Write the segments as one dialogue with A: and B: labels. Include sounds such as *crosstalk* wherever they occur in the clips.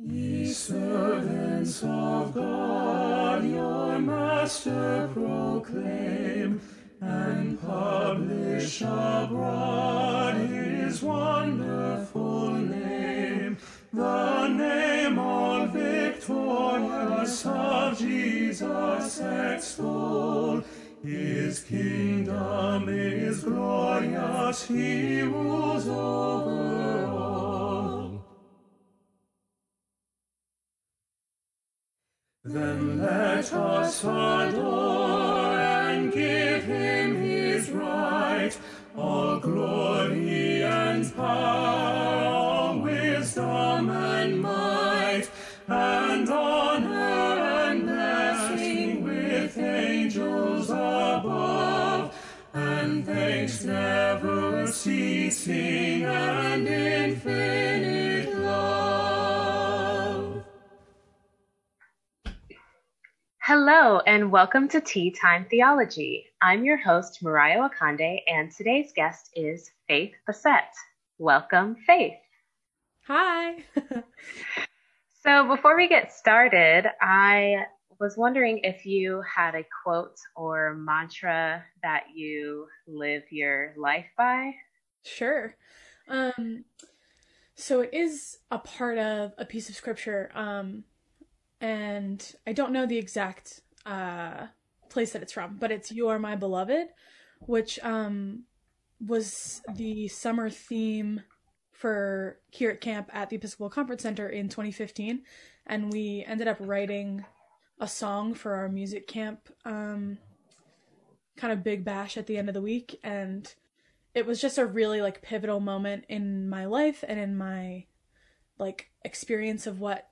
A: Ye servants of God, your Master proclaim and publish abroad his wonderful name, the name all victorious of Jesus extol. His kingdom is glorious, he rules over let us adore
B: Hello, and welcome to Tea Time Theology. I'm your host, Mariah Wakande, and today's guest is Faith Bassett. Welcome, Faith.
C: Hi. *laughs*
B: So, before we get started, I was wondering if you had a quote or mantra that you live your life by.
C: sure. Um so it is a part of a piece of scripture um and I don't know the exact uh place that it's from, but it's you are my beloved, which um was the summer theme for here at camp at the Episcopal Conference Center in 2015 and we ended up writing a song for our music camp um kind of big bash at the end of the week. And it was just a really like pivotal moment in my life and in my like experience of what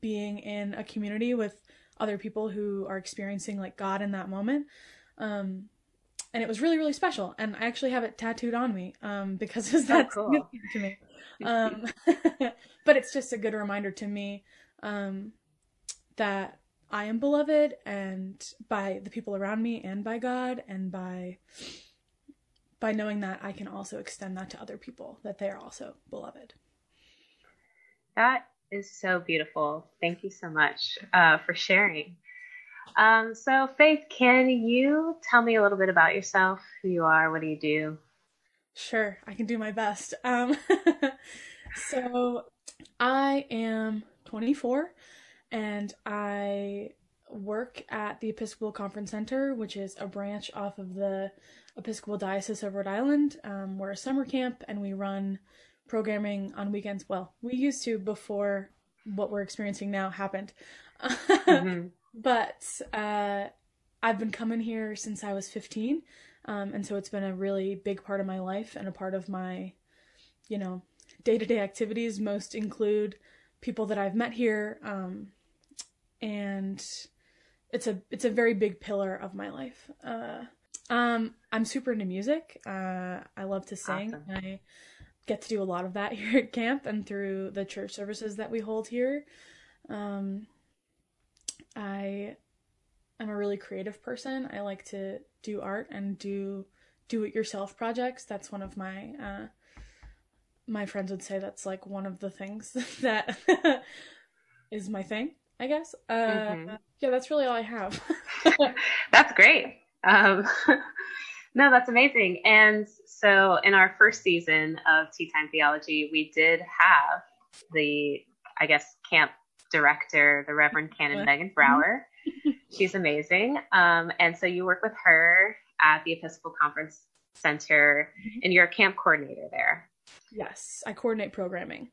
C: being in a community with other people who are experiencing like God in that moment. Um and it was really really special and I actually have it tattooed on me um *laughs* because it's that
B: cool.
C: to me. Um *laughs* but it's just a good reminder to me um that I am beloved and by the people around me and by God and by by knowing that I can also extend that to other people that they are also beloved.
B: That is so beautiful. Thank you so much uh, for sharing. Um, so, Faith, can you tell me a little bit about yourself? Who you are? What do you do?
C: Sure, I can do my best. Um, *laughs* so I am 24 and I work at the Episcopal Conference Center, which is a branch off of the Episcopal Diocese of Rhode Island. Um, we're a summer camp and we run programming on weekends. Well, we used to before what we're experiencing now happened.
B: Mhm. *laughs*
C: but uh, I've been coming here since I was 15. Um, and so it's been a really big part of my life and a part of my, you know, day to day activities. Most include people that I've met here. Um, and it's a it's a very big pillar of my life. Uh, um, I'm super into music. Uh, I love to sing.
B: Awesome.
C: I get to do a lot of that *laughs* here at camp and through the church services that we hold here. Um, I am a really creative person. I like to do art and do do it yourself projects. That's one of my uh, my friends would say that's like one of the things *laughs* that *laughs* is my thing. I guess. Uh,
B: Mhm.
C: Yeah, that's really all I have.
B: That's great. Um, no, that's amazing. And so, in our first season of Tea Time Theology, we did have the, I guess, camp director, the Reverend Canon
C: Yeah.
B: Megan Brower. She's amazing. Um, and so, you work with her at the Episcopal Conference Center, and you're a camp coordinator there.
C: yes, I coordinate programming.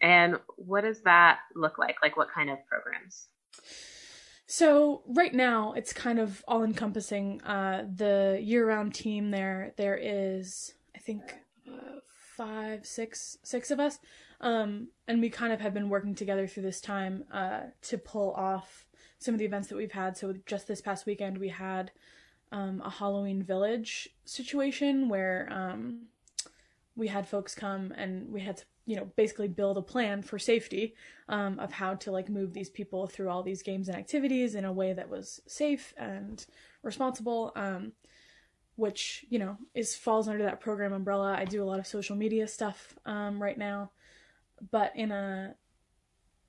B: And what does that look like? Like, what kind of programs?
C: So right now it's kind of all encompassing. Uh, the year-round team there, there is I think uh, five, six, six of us, um, and we kind of have been working together through this time uh, to pull off some of the events that we've had. So just this past weekend we had um, a Halloween village situation where um, we had folks come and we had you know basically build a plan for safety um, of how to like move these people through all these games and activities in a way that was safe and responsible um, which you know is falls under that program umbrella. I do a lot of social media stuff um, right now. But in a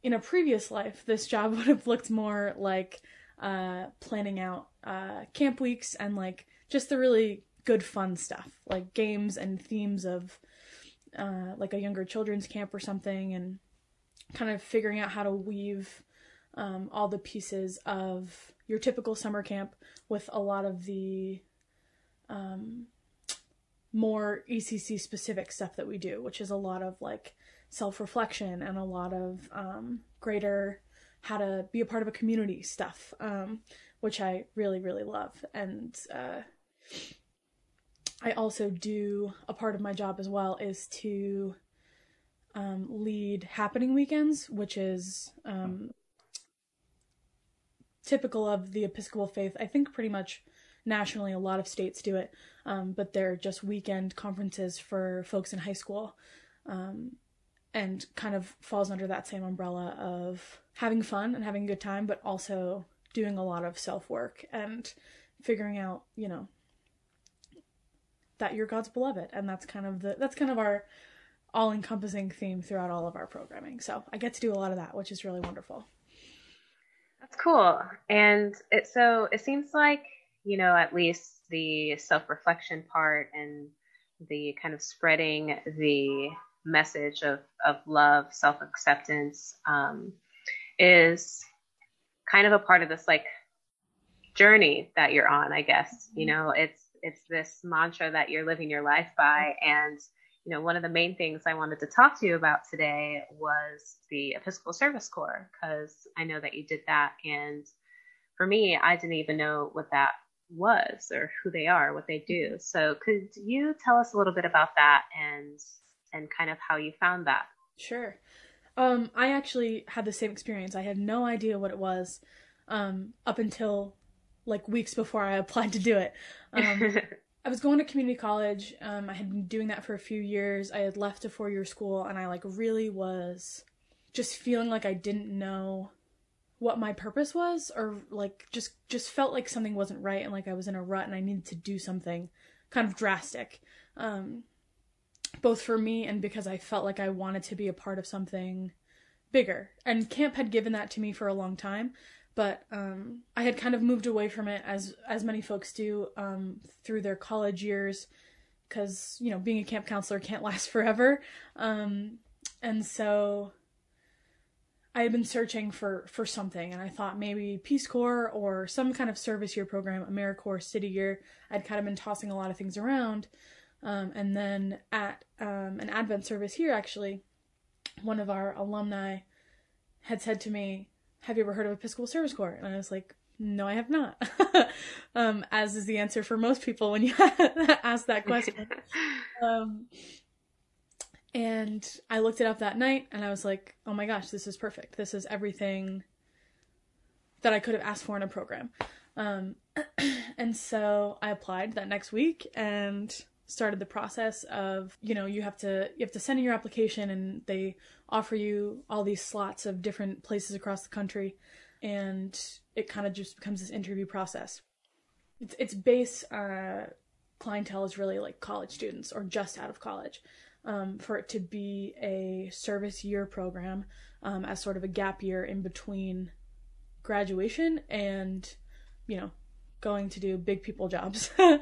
C: in a previous life, this job *laughs* would have looked more like uh, planning out uh, camp weeks and like just the really good fun stuff, like games and themes of uh, like a younger children's camp or something, and kind of figuring out how to weave um, all the pieces of your typical summer camp with a lot of the um, more ECC specific stuff that we do, which is a lot of like self reflection and a lot of um, greater how to be a part of a community stuff, um, which I really, really love. And uh, I also do a part of my job as well is to um, lead happening weekends, which is um, typical of the Episcopal faith. I think pretty much nationally, a lot of states do it, um, but they're just weekend conferences for folks in high school. Um, and kind of falls under that same umbrella of having fun and having a good time, but also doing a lot of self work and figuring out, you know, that you're God's beloved. And that's kind of the that's kind of our all encompassing theme throughout all of our programming. So I get to do a lot of that, which is really wonderful.
B: That's cool. And it so it seems like, you know, at least the self reflection part and the kind of spreading the message of, of love, self acceptance, um, is kind of a part of this like journey that you're on, I guess. You know, it's it's this mantra that you're living your life by. And, you know, one of the main things I wanted to talk to you about today was the Episcopal Service Corps, because I know that you did that. And for me, I didn't even know what that was or who they are, what they do. So could you tell us a little bit about that and and kind of how you found that.
C: Sure. Um, I actually had the same experience. I had no idea what it was um, up until like weeks before I applied to do it. Um, *laughs* I was going to community college. Um, I had been doing that for a few years. I had left a four year school, and I like really was just feeling like I didn't know what my purpose was, or like just just felt like something wasn't right, and like I was in a rut, and I needed to do something kind of drastic. Um, both for me and because I felt like I wanted to be a part of something bigger. And camp had given that to me for a long time, but um, I had kind of moved away from it as as many folks do um, through their college years, because you know being a camp counselor can't *laughs* last forever, um, and so I had been searching for for something, and I thought maybe Peace Corps or some kind of service year program, AmeriCorps, City Year. I'd kind of been tossing a lot of things around. Um, and then at um, an Advent service here, actually, one of our alumni had said to me, Have you ever heard of Episcopal Service Corps? And I was like, No, I have not. *laughs* um, as is the answer for most people when you *laughs* ask that question. *laughs* Um, and I looked it up that night and I was like, Oh my gosh, this is perfect. This is everything that I could have asked for in a program. Um, *clears throat* and so I applied that next week and started the process of you know you have to you have to send in your application and they offer you all these slots of different places across the country. And it kind of just becomes this interview process. It's its base uh, clientele is really like college students or just out of college um, for it to be a service year program um, as sort of a gap year in between graduation and you know going to do big people jobs. *laughs*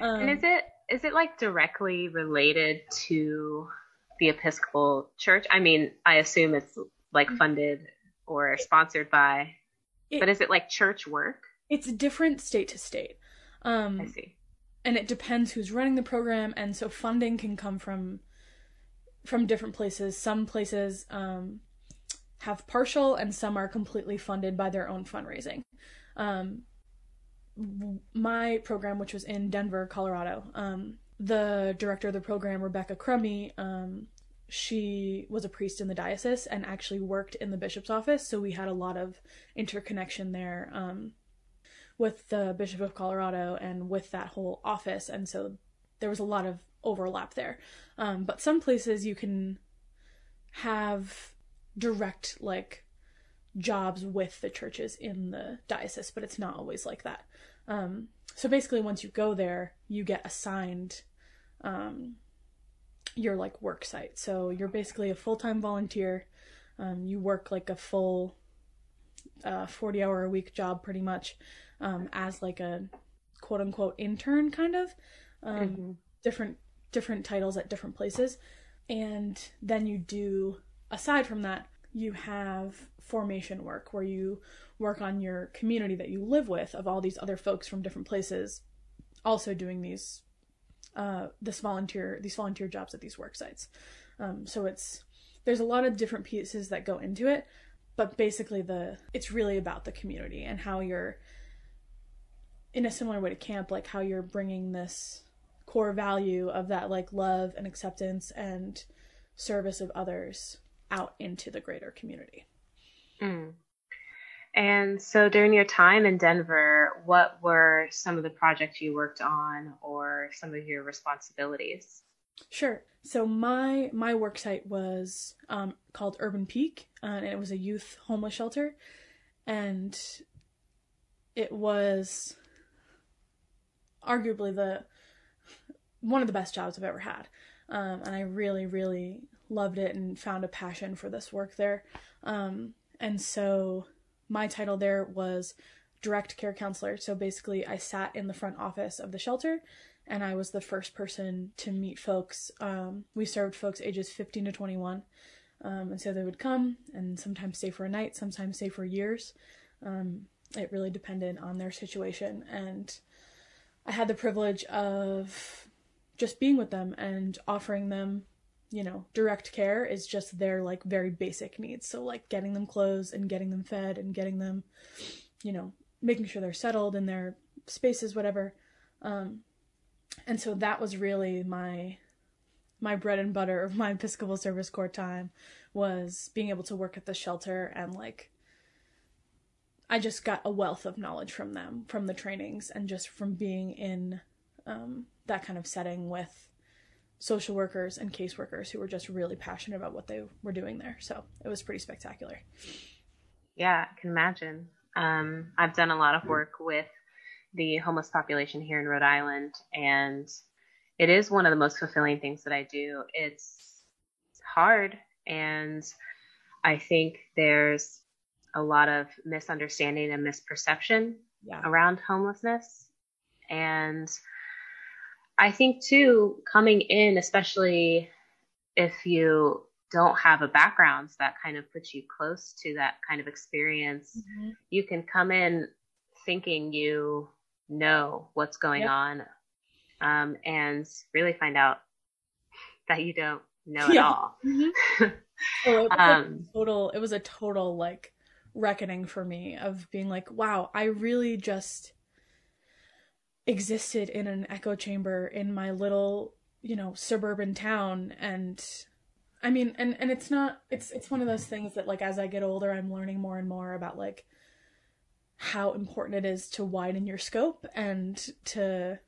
C: Um,
B: and is it is it like directly related to the Episcopal Church? I mean, I assume it's like mm-hmm. funded or sponsored by, it, but is it like church work?
C: It's different state to state. Um,
B: I see.
C: And it depends who's running the program, and so funding can come from from different places. Some places um, have partial, and some are completely funded by their own fundraising. Um, my program, which was in Denver, Colorado, um, the director of the program, Rebecca Crummy, um, she was a priest in the diocese and actually worked in the bishop's office, so we had a lot of interconnection there um, with the Bishop of Colorado and with that whole office, and so there was a lot of overlap there. Um, but some places you can have direct like jobs with the churches in the diocese, but it's not always like that. Um, so basically, once you go there, you get assigned um, your like work site. So you're basically a full time volunteer. Um, you work like a full uh, 40 hour a week job pretty much um, as like a quote unquote intern kind of um, mm-hmm. different different titles at different places and then you do aside from that you have formation work where you work on your community that you live with of all these other folks from different places also doing these uh, this volunteer these volunteer jobs at these work sites. Um, so it's there's a lot of different pieces that go into it but basically the it's really about the community and how you're in a similar way to camp like how you're bringing this core value of that like love and acceptance and service of others out into the greater community
B: mm. and so during your time in denver what were some of the projects you worked on or some of your responsibilities
C: Sure. So my my work site was um, called Urban Peak, uh, and it was a youth homeless shelter, and it was arguably the one of the best jobs I've ever had, um, and I really really loved it and found a passion for this work there, um, and so my title there was direct care counselor. So basically, I sat in the front office of the shelter and I was the first person to meet folks. Um, we served folks ages 15 to 21. Um, and so they would come and sometimes stay for a night, sometimes stay for years. Um, it really depended on their situation. And I had the privilege of just being with them and offering them, you know, direct care is just their like very basic needs. So, like getting them clothes and getting them fed and getting them, you know, making sure they're settled in their spaces, whatever. Um, and so that was really my my bread and butter of my Episcopal Service Corps time was being able to work at the shelter and like I just got a wealth of knowledge from them, from the trainings, and just from being in um, that kind of setting with social workers and caseworkers who were just really passionate about what they were doing there. So it was pretty spectacular.
B: Yeah, I can imagine. Um, I've done a lot of work with the homeless population here in Rhode Island, and it is one of the most fulfilling things that I do. It's hard, and I think there's a lot of misunderstanding and misperception yeah. around homelessness. And I think, too, coming in, especially if you don't have a background that kind of puts you close to that kind of experience, mm-hmm. you can come in thinking you know what's going yep. on um, and really find out that you don't know yeah. at all. *laughs* Mm-hmm. *laughs*
C: so it um, total, it was a total like reckoning for me of being like, wow, I really just existed in an echo chamber in my little, you know, suburban town. And I mean and and it's not it's it's one of those things that like as I get older I'm learning more and more about like how important it is to widen your scope and to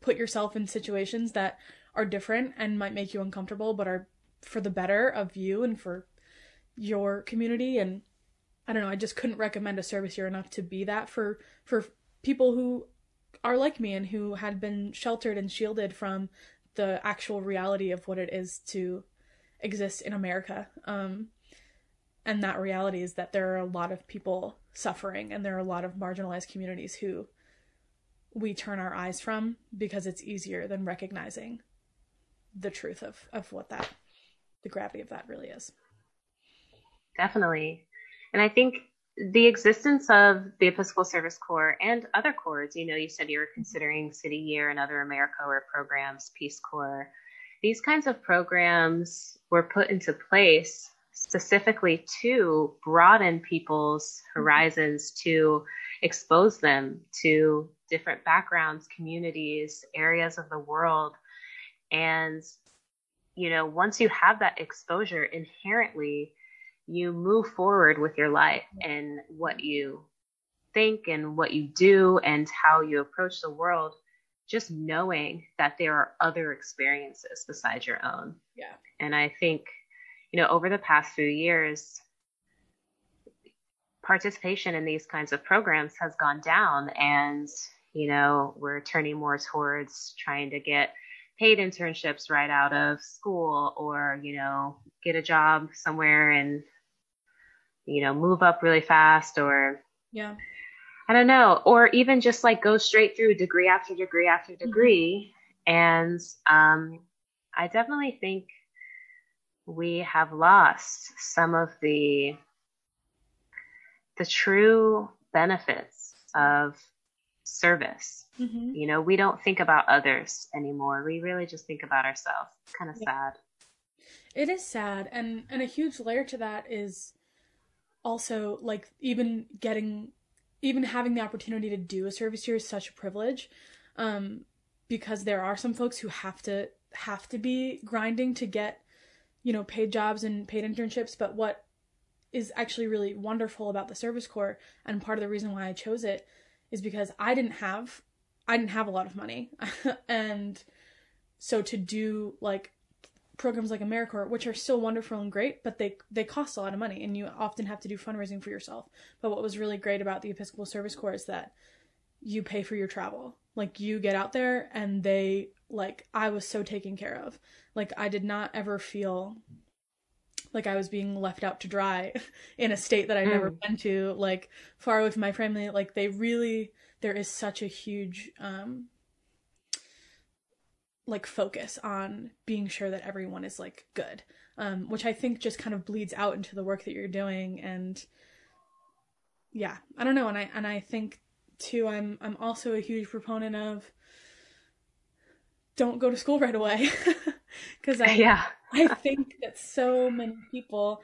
C: put yourself in situations that are different and might make you uncomfortable but are for the better of you and for your community. And I don't know, I just couldn't recommend a service year enough to be that for for people who are like me and who had been sheltered and shielded from the actual reality of what it is to exist in America. Um, and that reality is that there are a lot of people suffering and there are a lot of marginalized communities who we turn our eyes from because it's easier than recognizing the truth of of what that the gravity of that really is
B: definitely and i think the existence of the episcopal service corps and other corps you know you said you were considering city year and other americorps programs peace corps these kinds of programs were put into place specifically to broaden people's horizons, to expose them to different backgrounds, communities, areas of the world. And, you know, once you have that exposure inherently, you move forward with your life and what you think and what you do and how you approach the world, just knowing that there are other experiences besides your own.
C: Yeah.
B: And I think you know, over the past few years, participation in these kinds of programs has gone down and you know we're turning more towards trying to get paid internships right out of school or you know get a job somewhere and you know, move up really fast or
C: Yeah.
B: I don't know, or even just like go straight through degree after degree after degree. And um, I definitely think we have lost some of the the true benefits of service.
C: hmm
B: You know, we don't think about others anymore. We really just think about ourselves. Kind of
C: Yeah.
B: sad.
C: It is sad, and and a huge layer to that is also like even getting, even having the opportunity to do a service year is such a privilege, um, because there are some folks who have to have to be grinding to get, you know, paid jobs and paid internships. But what is actually really wonderful about the Service Corps, and part of the reason why I chose it, is because I didn't have, I didn't have a lot of money, *laughs* and so to do like programs like AmeriCorps, which are still wonderful and great, but they they cost a lot of money, and you often have to do fundraising for yourself. But what was really great about the Episcopal Service Corps is that you pay for your travel. Like you get out there, and they like I was so taken care of. Like I did not ever feel like I was being left out to dry *laughs* in a state that I'd never
B: Mm.
C: been to, like far away from my family. Like they really, there is such a huge um like focus on being sure that everyone is like good um which i think just kind of bleeds out into the work that you're doing and yeah i don't know and i and i think too i'm i'm also a huge proponent of don't go to school right away *laughs* because i
B: Yeah.
C: I think that so many people,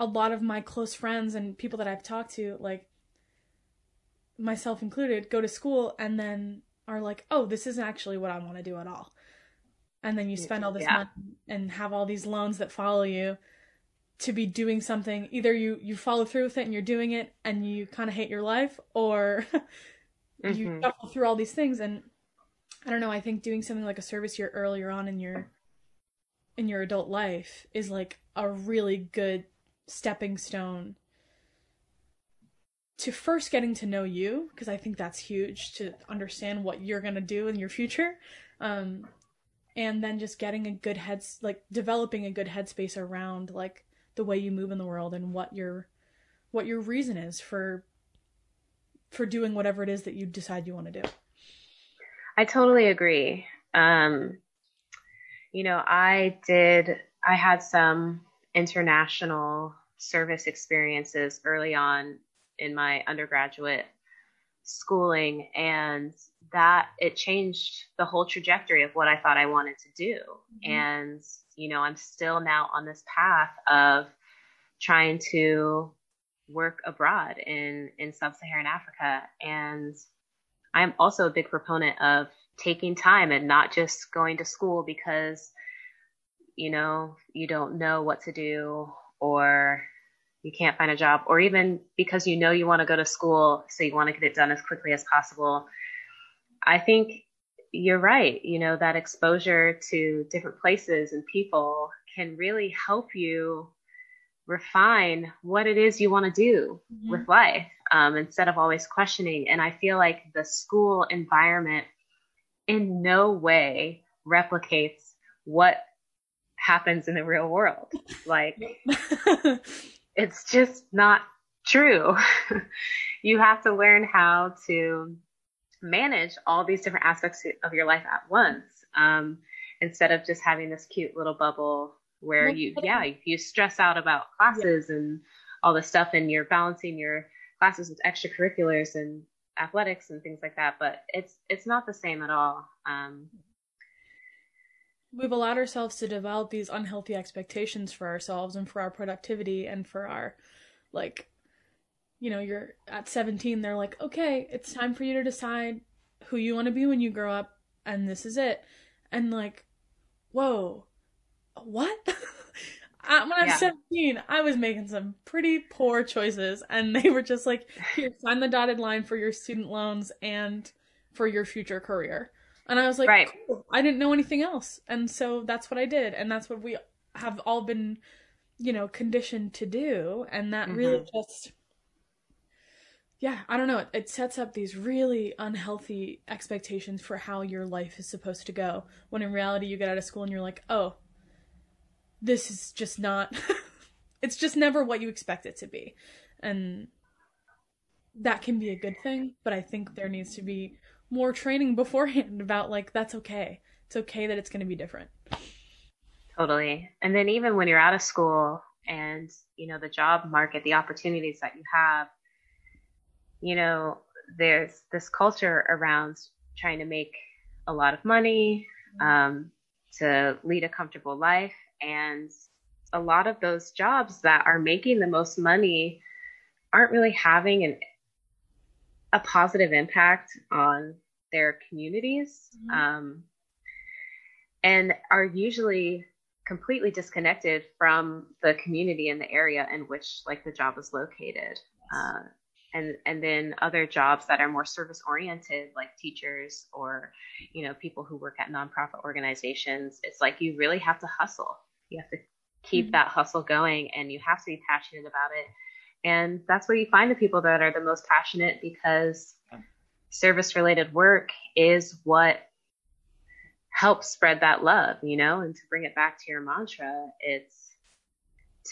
C: a lot of my close friends and people that I've talked to, like myself included, go to school and then are like, oh, this isn't actually what I want to do at all. And then you spend all this
B: Yeah.
C: money and have all these loans that follow you to be doing something. Either you, you follow through with it and you're doing it and you kind of hate your life, or *laughs* you
B: Mhm.
C: shuffle through all these things. And I don't know, I think doing something like a service year earlier on in your in your adult life is like a really good stepping stone to first getting to know you because I think that's huge to understand what you're going to do in your future um and then just getting a good heads like developing a good headspace around like the way you move in the world and what your what your reason is for for doing whatever it is that you decide you want to do.
B: I totally agree. Um, you know, I did, I had some international service experiences early on in my undergraduate schooling, and that it changed the whole trajectory of what I thought I wanted to do.
C: Mhm.
B: And, you know, I'm still now on this path of trying to work abroad in, in sub Saharan Africa. And I'm also a big proponent of taking time and not just going to school because you know you don't know what to do or you can't find a job or even because you know you want to go to school so you want to get it done as quickly as possible i think you're right you know that exposure to different places and people can really help you refine what it is you want to do
C: Mhm.
B: with life um, instead of always questioning. And I feel like the school environment in no way replicates what happens in the real world. Like, *laughs* it's just not true. *laughs* you have to learn how to manage all these different aspects of your life at once um, instead of just having this cute little bubble where you, yeah, you stress out about classes and all this stuff and you're balancing your classes with extracurriculars and athletics and things like that. But it's, it's not the same at all. Um,
C: We've allowed ourselves to develop these unhealthy expectations for ourselves and for our productivity and for our like you know, you're at 17 they're like, "Okay, it's time for you to decide who you want to be when you grow up and this is it." And like, "Whoa. What?" *laughs* Uh, when I was
B: Yeah.
C: 17, I was making some pretty poor choices and they were just like, "Here, sign the dotted line for your student loans and for your future career." And I was like,
B: Right.
C: cool. I didn't know anything else. And so that's what I did. And that's what we have all been, you know, conditioned to do. And that really mm-hmm. just, yeah, I don't know. It, it sets up these really unhealthy expectations for how your life is supposed to go. When in reality, you get out of school and you're like, oh, this is just not, *laughs* it's just never what you expect it to be. And that can be a good thing, but I think there needs to be more training *laughs* beforehand about like that's okay. It's okay that it's going to be different.
B: Totally. And then even when you're out of school and, you know, the job market, the opportunities that you have, you know, there's this culture around trying to make a lot of money, um, to lead a comfortable life. And a lot of those jobs that are making the most money aren't really having an, a positive impact on their communities. Mm-hmm. Um, and are usually completely disconnected from the community and the area in which like the job is located. Uh, and and then other jobs that are more service oriented like teachers or you know people who work at nonprofit organizations it's like you really have to hustle you have to keep mm-hmm. that hustle going and you have to be passionate about it and that's where you find the people that are the most passionate because service related work is what helps spread that love, you know, and to bring it back to your mantra, it's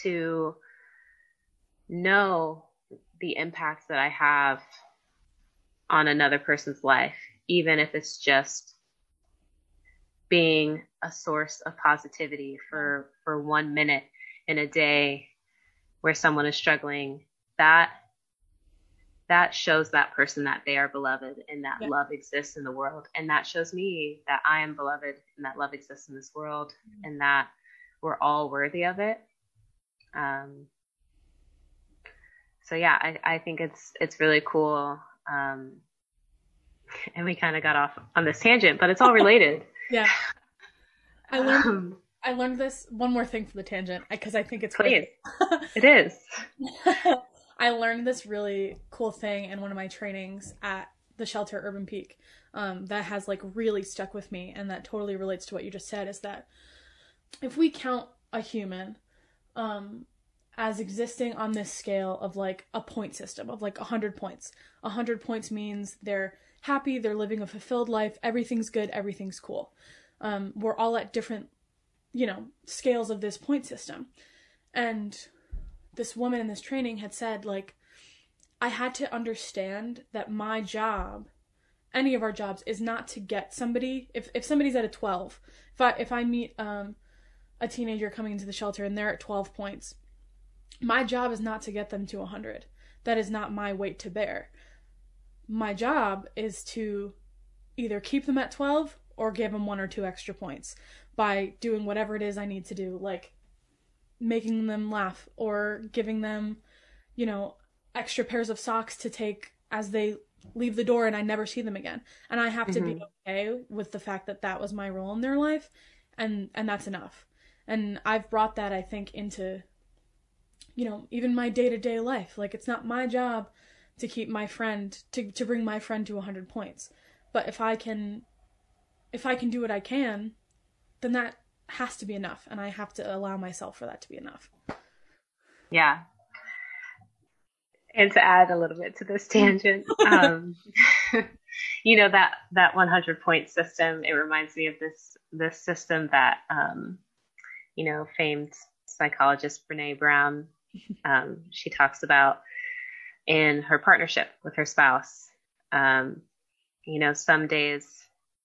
B: to know the impact that I have on another person's life, even if it's just being a source of positivity for, for one minute in a day where someone is struggling, that that shows that person that they are beloved and that yeah. love exists in the world. And that shows me that I am beloved and that love exists in this world mm-hmm. and that we're all worthy of it. Um, so yeah, I, I think it's it's really cool. Um, *laughs* and we kind of got off on this tangent, but it's all related. *laughs*
C: yeah. I learned um, I learned this one more thing for the tangent because I think it's
B: please. *laughs* it is.
C: I learned this really cool thing in one of my trainings at the shelter Urban Peak um, that has like really stuck with me and that totally relates to what you just said is that if we count a human um, as existing on this scale of like a point system of like 100 points, 100 points means they're happy, they're living a fulfilled life, everything's good, everything's cool. Um, we're all at different, you know, scales of this point system. And this woman in this training had said like I had to understand that my job any of our jobs is not to get somebody if if somebody's at a 12 if I if I meet um a teenager coming into the shelter and they're at 12 points my job is not to get them to 100 that is not my weight to bear. My job is to either keep them at 12 or give them one or two extra points by doing whatever it is I need to do. Like making them laugh or giving them, you know, extra pairs of socks to take as they leave the door and I never see them again. And I have mm-hmm. to be mm-hmm. okay with the fact that that was my role in their life and and that's enough. And I've brought that I think into you know, even my day-to-day life. Like it's not my job to keep my friend to to bring my friend to 100 points. But if I can if I can do what I can, then that has to be enough and I have to allow myself for that to be enough.
B: Yeah. And to add a little bit to this tangent, *laughs* um, *laughs* you know that that 100 point system. It reminds me of this this system that um, you know famed psychologist Brene Brown. *laughs* Um, she talks about in her partnership with her spouse. Um, you know, some days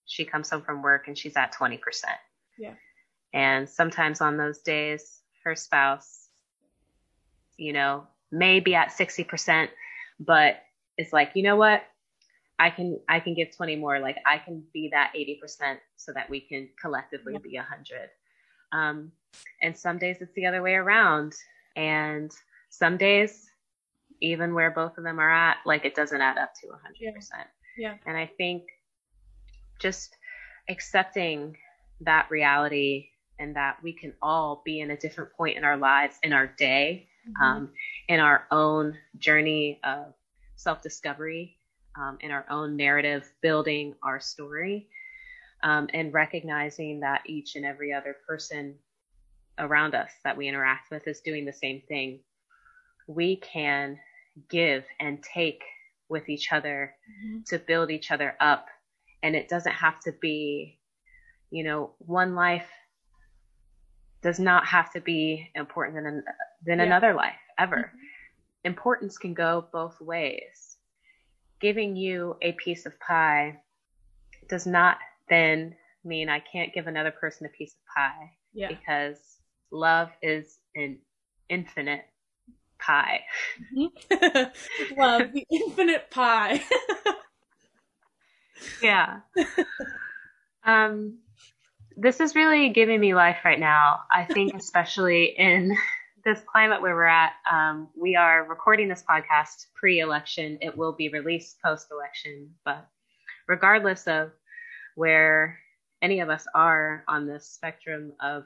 B: she comes home from work and she's at 20%.
C: Yeah.
B: And sometimes on those days, her spouse, you know, may be at 60%, but it's like, you know what? I can, I can give 20 more. Like I can be that 80% so that we can collectively be a 100. Um, and some days it's the other way around. And some days, even where both of them are at, like it doesn't add up to 100%.
C: Yeah. yeah.
B: And I think just accepting that reality and that we can all be in a different point in our lives, in our day, mm-hmm. um, in our own journey of self discovery, um, in our own narrative, building our story, um, and recognizing that each and every other person around us that we interact with is doing the same thing. We can give and take with each other mm-hmm. to build each other up. And it doesn't have to be, you know, one life does not have to be important than than
C: Yeah.
B: another life ever.
C: Mhm.
B: Importance can go both ways. Giving you a piece of pie does not then mean I can't give another person a piece of pie
C: Yeah.
B: because love is an infinite pie. *laughs*
C: Love the infinite pie. *laughs*
B: Yeah. *laughs* um, this is really giving me life right now. I think, *laughs* especially in *laughs* this climate where we're at, um, we are recording this podcast pre election. It will be released post election. But regardless of where any of us are on this spectrum of,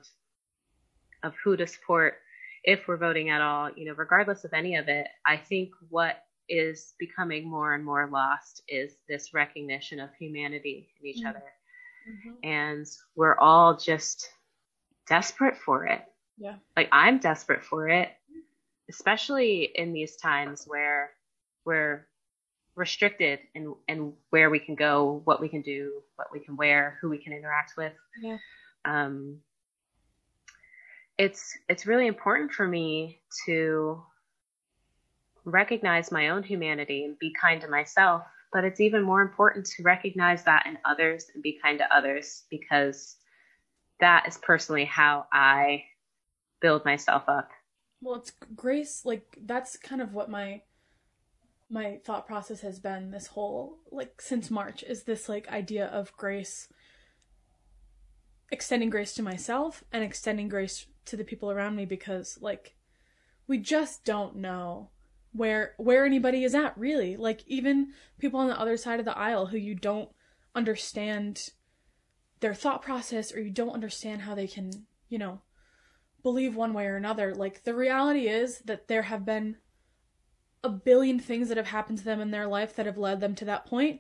B: of who to support, if we're voting at all, you know, regardless of any of it, I think what is becoming more and more lost is this recognition of humanity in each
C: Mhm.
B: other.
C: Mhm.
B: And we're all just desperate for it.
C: Yeah.
B: Like I'm desperate for it, especially in these times where we're restricted in, in where we can go, what we can do, what we can wear, who we can interact with.
C: Yeah.
B: Um, it's it's really important for me to recognize my own humanity and be kind to myself but it's even more important to recognize that in others and be kind to others because that is personally how i build myself up
C: Well, it's grace. Like that's kind of what my my thought process has been this whole like since March is this like idea of grace extending grace to myself and extending grace to the people around me because like we just don't know where where anybody is at really like even people on the other side of the aisle who you don't understand their thought process or you don't understand how they can you know believe one way or another. Like the reality is that there have been a billion things that have happened to them in their life that have led them to that point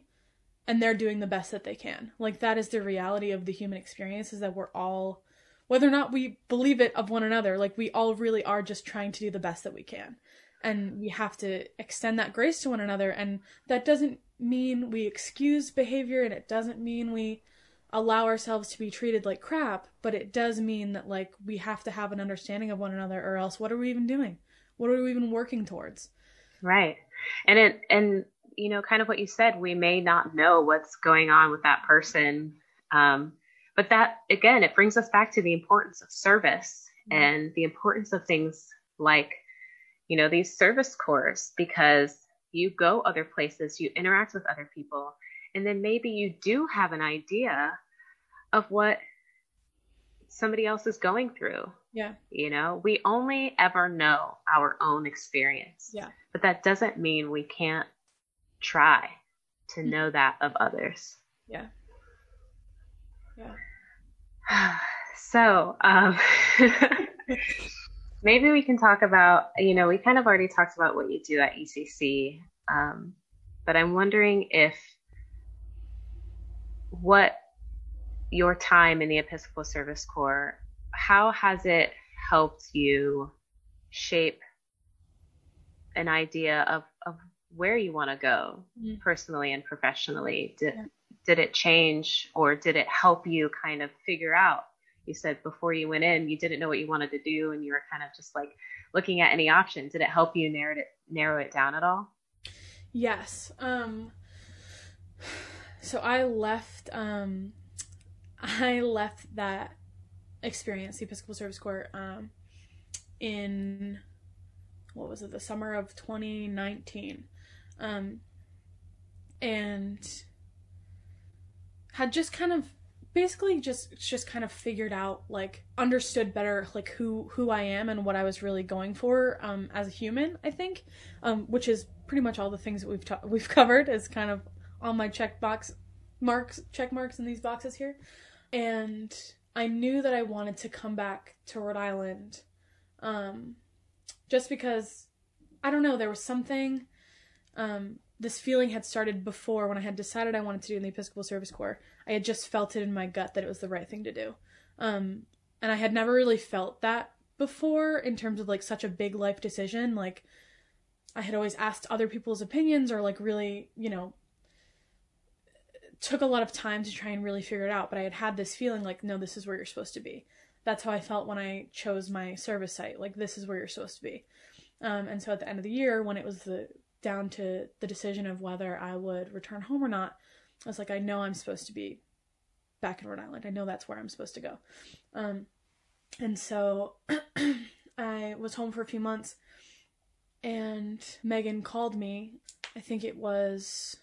C: and they're doing the best that they can. Like that is the reality of the human experience is that we're all whether or not we believe it of one another, like we all really are just trying to do the best that we can. And we have to extend that grace to one another and that doesn't mean we excuse behavior and it doesn't mean we allow ourselves to be treated like crap, but it does mean that like we have to have an understanding of one another or else what are we even doing? What are we even working towards?
B: right and it and you know kind of what you said we may not know what's going on with that person um, but that again it brings us back to the importance of service
C: Mhm.
B: and the importance of things like you know these service corps because you go other places you interact with other people and then maybe you do have an idea of what somebody else is going through
C: Yeah.
B: you know we only ever know our own experience
C: Yeah.
B: but that doesn't mean we can't try to
C: Mhm.
B: know that of others
C: Yeah. Yeah. *sighs*
B: so um *laughs* *laughs* maybe we can talk about you know we kind of already talked about what you do at ecc um, but i'm wondering if what your time in the episcopal service corps how has it helped you shape an idea of, of where you want to go
C: Mhm.
B: personally and professionally did,
C: Yeah.
B: did it change or did it help you kind of figure out you said before you went in you didn't know what you wanted to do and you were kind of just like looking at any option did it help you narrow it narrow it down at all
C: Yes. Um so I left um I left that experience, the Episcopal Service Corps um in what was it, the summer of 2019. Um and had just kind of basically just just kind of figured out like understood better like who who I am and what I was really going for um as a human I think um which is pretty much all the things that we've ta- we've *laughs* covered is kind of on my checkbox marks check marks in these boxes here. And I knew that I wanted to come back to Rhode Island um just because I don't know there was something um this feeling had started before when I had decided I wanted to do in the Episcopal Service Corps. I had just felt it in my gut that it was the right thing to do. Um, and I had never really felt that before in terms of like such a big life decision. Like, I had always asked other people's opinions or like really, you know, took a lot of time to try and really figure it out. But I had had this feeling like, no, this is where you're supposed to be. that's how I felt when I chose my service site. Like this is where you're supposed to be. Um, and so at the end of the year, when it was the down to the decision of whether I would return home or not, I was like, I know I'm supposed to be back in Rhode Island. I know that's where I'm supposed to go. Um, and so *clears throat* I was home for a few months, and Megan called me. I think it was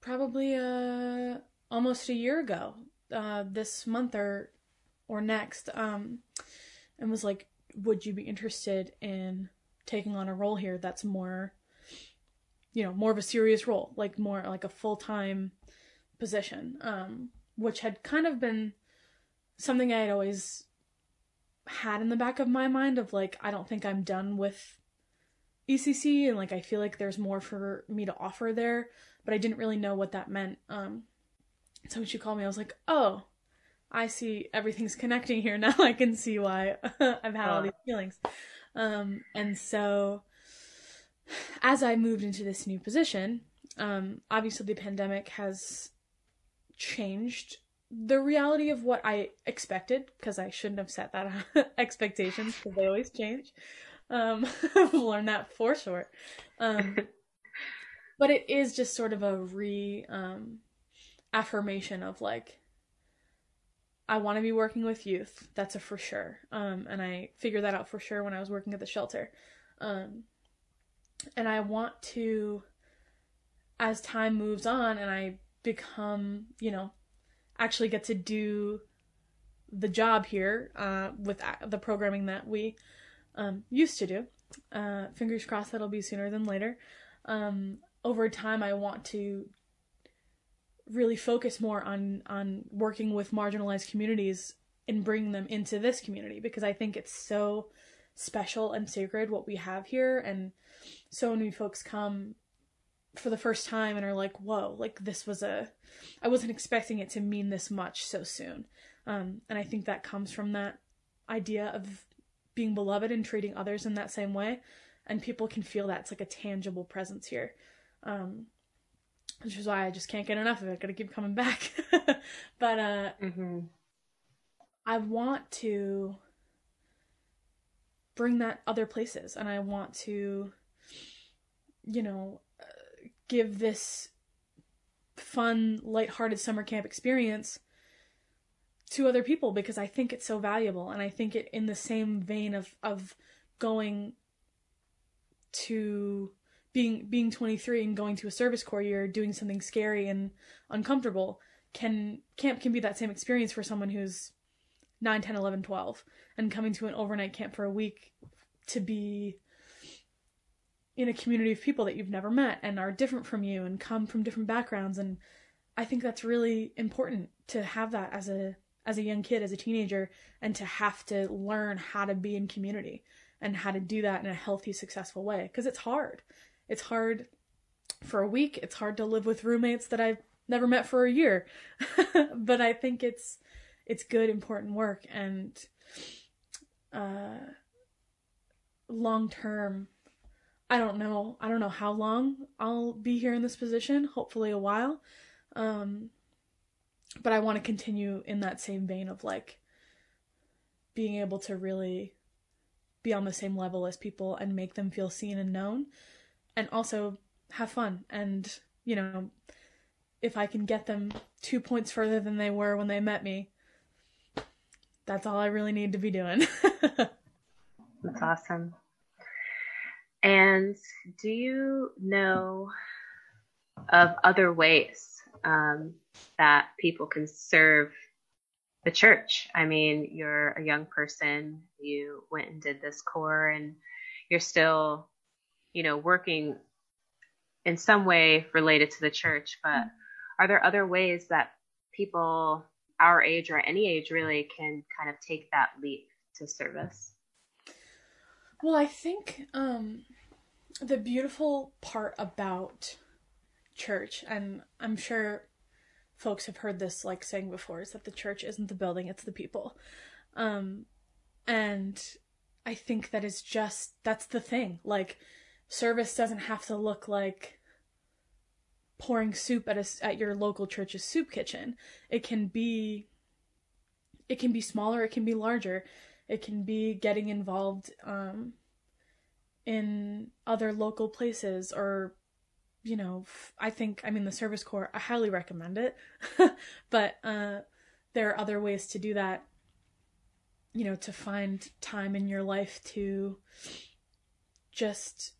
C: probably uh, almost a year ago, uh, this month or or next, um, and was like, "Would you be interested in taking on a role here that's more, you know, more of a serious role, like more like a full time position?" Um, which had kind of been something I had always had in the back of my mind of like I don't think I'm done with ECC and like I feel like there's more for me to offer there, but I didn't really know what that meant. Um so when she called me I was like, "Oh, I see everything's connecting here now. *laughs* I can see why *laughs* I've had all these feelings." Um and so as I moved into this new position, um obviously the pandemic has changed the reality of what I expected because I shouldn't have set that *laughs* expectations because they always change. Um, *laughs* I've learned that for sure. Um, *laughs* but it is just sort of a re um, affirmation of like, I want to be working with youth. That's a for sure. Um, and I figured that out for sure when I was working at the shelter. Um, and I want to, as time moves on and I become, you know, actually get to do the job here uh, with the programming that we um, used to do. Uh, fingers crossed that'll be sooner than later. Um, over time, I want to really focus more on on working with marginalized communities and bring them into this community because I think it's so special and sacred what we have here, and so many folks come for the first time and are like, whoa, like this was a, I wasn't expecting it to mean this much so soon. Um, and I think that comes from that idea of being beloved and treating others in that same way. And people can feel that. It's like a tangible presence here. Um, which is why I just can't get enough of it. Gotta keep coming back. *laughs* but, uh, mm-hmm. I want to bring that other places and I want to, you know, give this fun, lighthearted summer camp experience to other people because I think it's so valuable. And I think it in the same vein of of going to being being 23 and going to a service corps year doing something scary and uncomfortable can camp can be that same experience for someone who's 9 10 11 12 and coming to an overnight camp for a week to be in a community of people that you've never met and are different from you and come from different backgrounds and I think that's really important to have that as a as a young kid as a teenager and to have to learn how to be in community and how to do that in a healthy successful way because it's hard. It's hard for a week. It's hard to live with roommates that I've never met for a year. *laughs* but I think it's it's good important work and uh long term I don't know. I don't know how long I'll be here in this position. Hopefully a while. Um, but I want to continue in that same vein of like being able to really be on the same level as people and make them feel seen and known and also have fun and you know if I can get them 2 points further than they were when they met me that's all I really need to be doing. *laughs*
B: that's awesome. And do you know of other ways um, that people can serve the church? I mean, you're a young person, you went and did this corps, and you're still, you know, working in some way related to the church, but are there other ways that people our age or any age really can kind of take that leap to service?
C: Well, I think um, the beautiful part about church, and I'm sure folks have heard this like saying before, is that the church isn't the building, it's the people. Um, and I think that is just that's the thing. Like service doesn't have to look like pouring soup at a, at your local church's soup kitchen. It can be it can be smaller, it can be larger, it can be getting involved um, in other local places or you know i think i mean the service corps i highly recommend it. *laughs* But uh, there are other ways to do that you know to find time in your life to just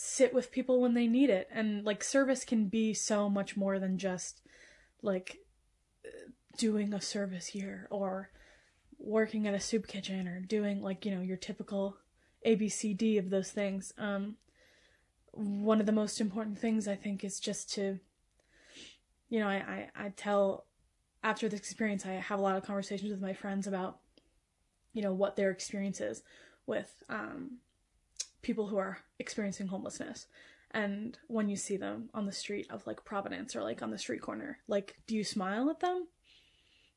C: sit with people when they need it. And like service can be so much more than just like doing a service here or working at a soup kitchen or doing like you know your typical abcd of those things um one of the most important things i think is just to you know i i, I tell after this experience i have a lot of conversations with my friends about you know what their experience is with um people who are experiencing homelessness. And when you see them on the street of like Providence or like on the street corner like do you smile at them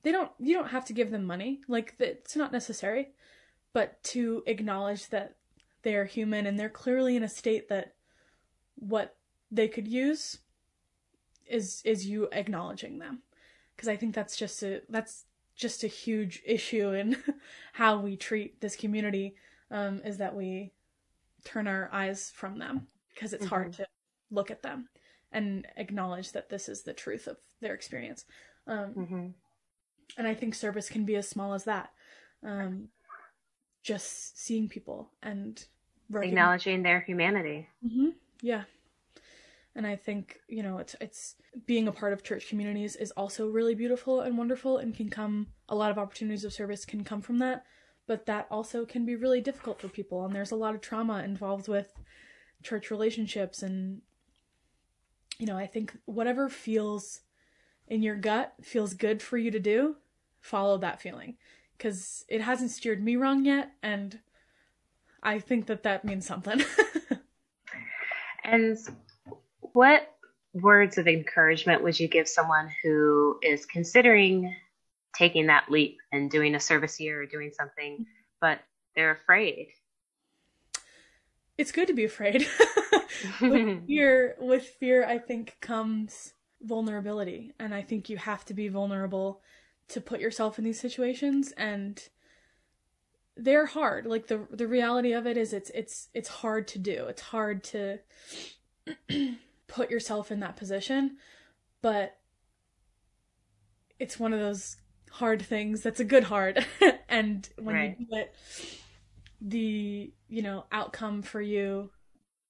C: they don't you don't have to give them money like it's not necessary but to acknowledge that they're human and they're clearly in a state that what they could use is is you acknowledging them because i think that's just a that's just a huge issue in *laughs* how we treat this community um, is that we turn our eyes from them because it's mm-hmm. hard to look at them and acknowledge that this is the truth of their experience. Um, mm-hmm. And I think service can be as small as that. Um, just seeing people and
B: acknowledging their humanity.
C: Mm-hmm. Yeah. And I think you know it's it's being a part of church communities is also really beautiful and wonderful, and can come a lot of opportunities of service can come from that but that also can be really difficult for people and there's a lot of trauma involved with church relationships and you know i think whatever feels in your gut feels good for you to do follow that feeling because it hasn't steered me wrong yet and i think that that means something *laughs*
B: and what words of encouragement would you give someone who is considering taking that leap and doing a service year or doing something, but they're afraid.
C: It's good to be afraid. *laughs* with *laughs* fear, with fear, I think comes vulnerability, and I think you have to be vulnerable to put yourself in these situations and they're hard. Like the the reality of it is it's it's it's hard to do. It's hard to *clears throat* put yourself in that position but it's one of those hard things that's a good hard. *laughs* And when right. you do it the you know outcome for you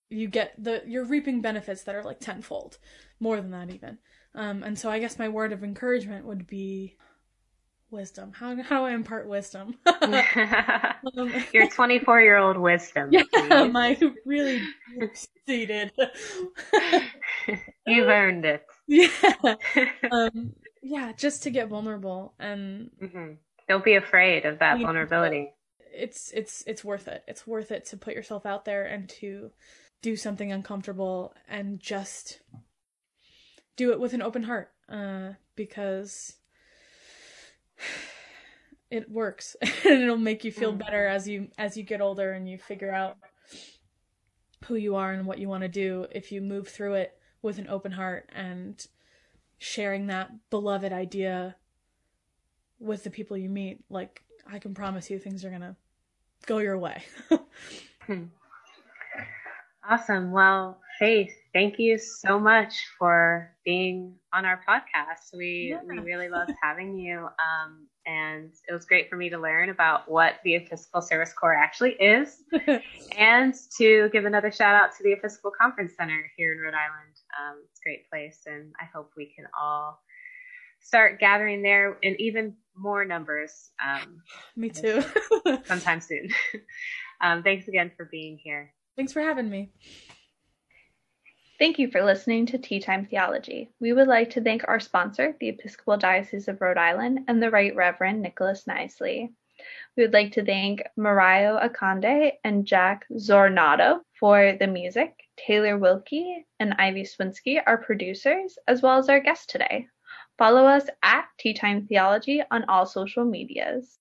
C: you get the you're reaping benefits that are like tenfold more than that even. Um and so i guess my word of encouragement would be wisdom how, how do i impart wisdom
B: um, *laughs* *laughs* your 24 year old wisdom
C: yeah please. my really seated
B: you've earned it *laughs*
C: yeah um yeah, just to get vulnerable and
B: mm-hmm. don't be afraid of that vulnerability.
C: It's it's it's worth it. It's worth it to put yourself out there and to do something uncomfortable and just do it with an open heart uh, because *sighs* it works *laughs* and it'll make you feel mm. better as you as you get older and you figure out who you are and what you want to do if you move through it with an open heart and sharing that beloved idea with the people you meet, like I can promise you things are gonna go your way. *laughs*
B: Hmm. awesome. Well, Faith, thank you so much for being on our podcast. We yeah. we really loved having you. Um, and it was great for me to learn about what the Episcopal Service Corps actually is, *laughs* and to give another shout out to the Episcopal Conference Center here in Rhode Island. Um, it's a great place, and I hope we can all start gathering there in even more numbers. Um,
C: me too. *laughs*
B: sometime soon. *laughs* um, thanks again for being here.
C: Thanks for having me.
D: Thank you for listening to Tea Time Theology. We would like to thank our sponsor, the Episcopal Diocese of Rhode Island, and the Right Reverend Nicholas Knisely. We would like to thank Mario Aconde and Jack Zornato for the music, Taylor Wilkie and Ivy Swinsky, our producers, as well as our guest today. Follow us at Tea Time Theology on all social medias.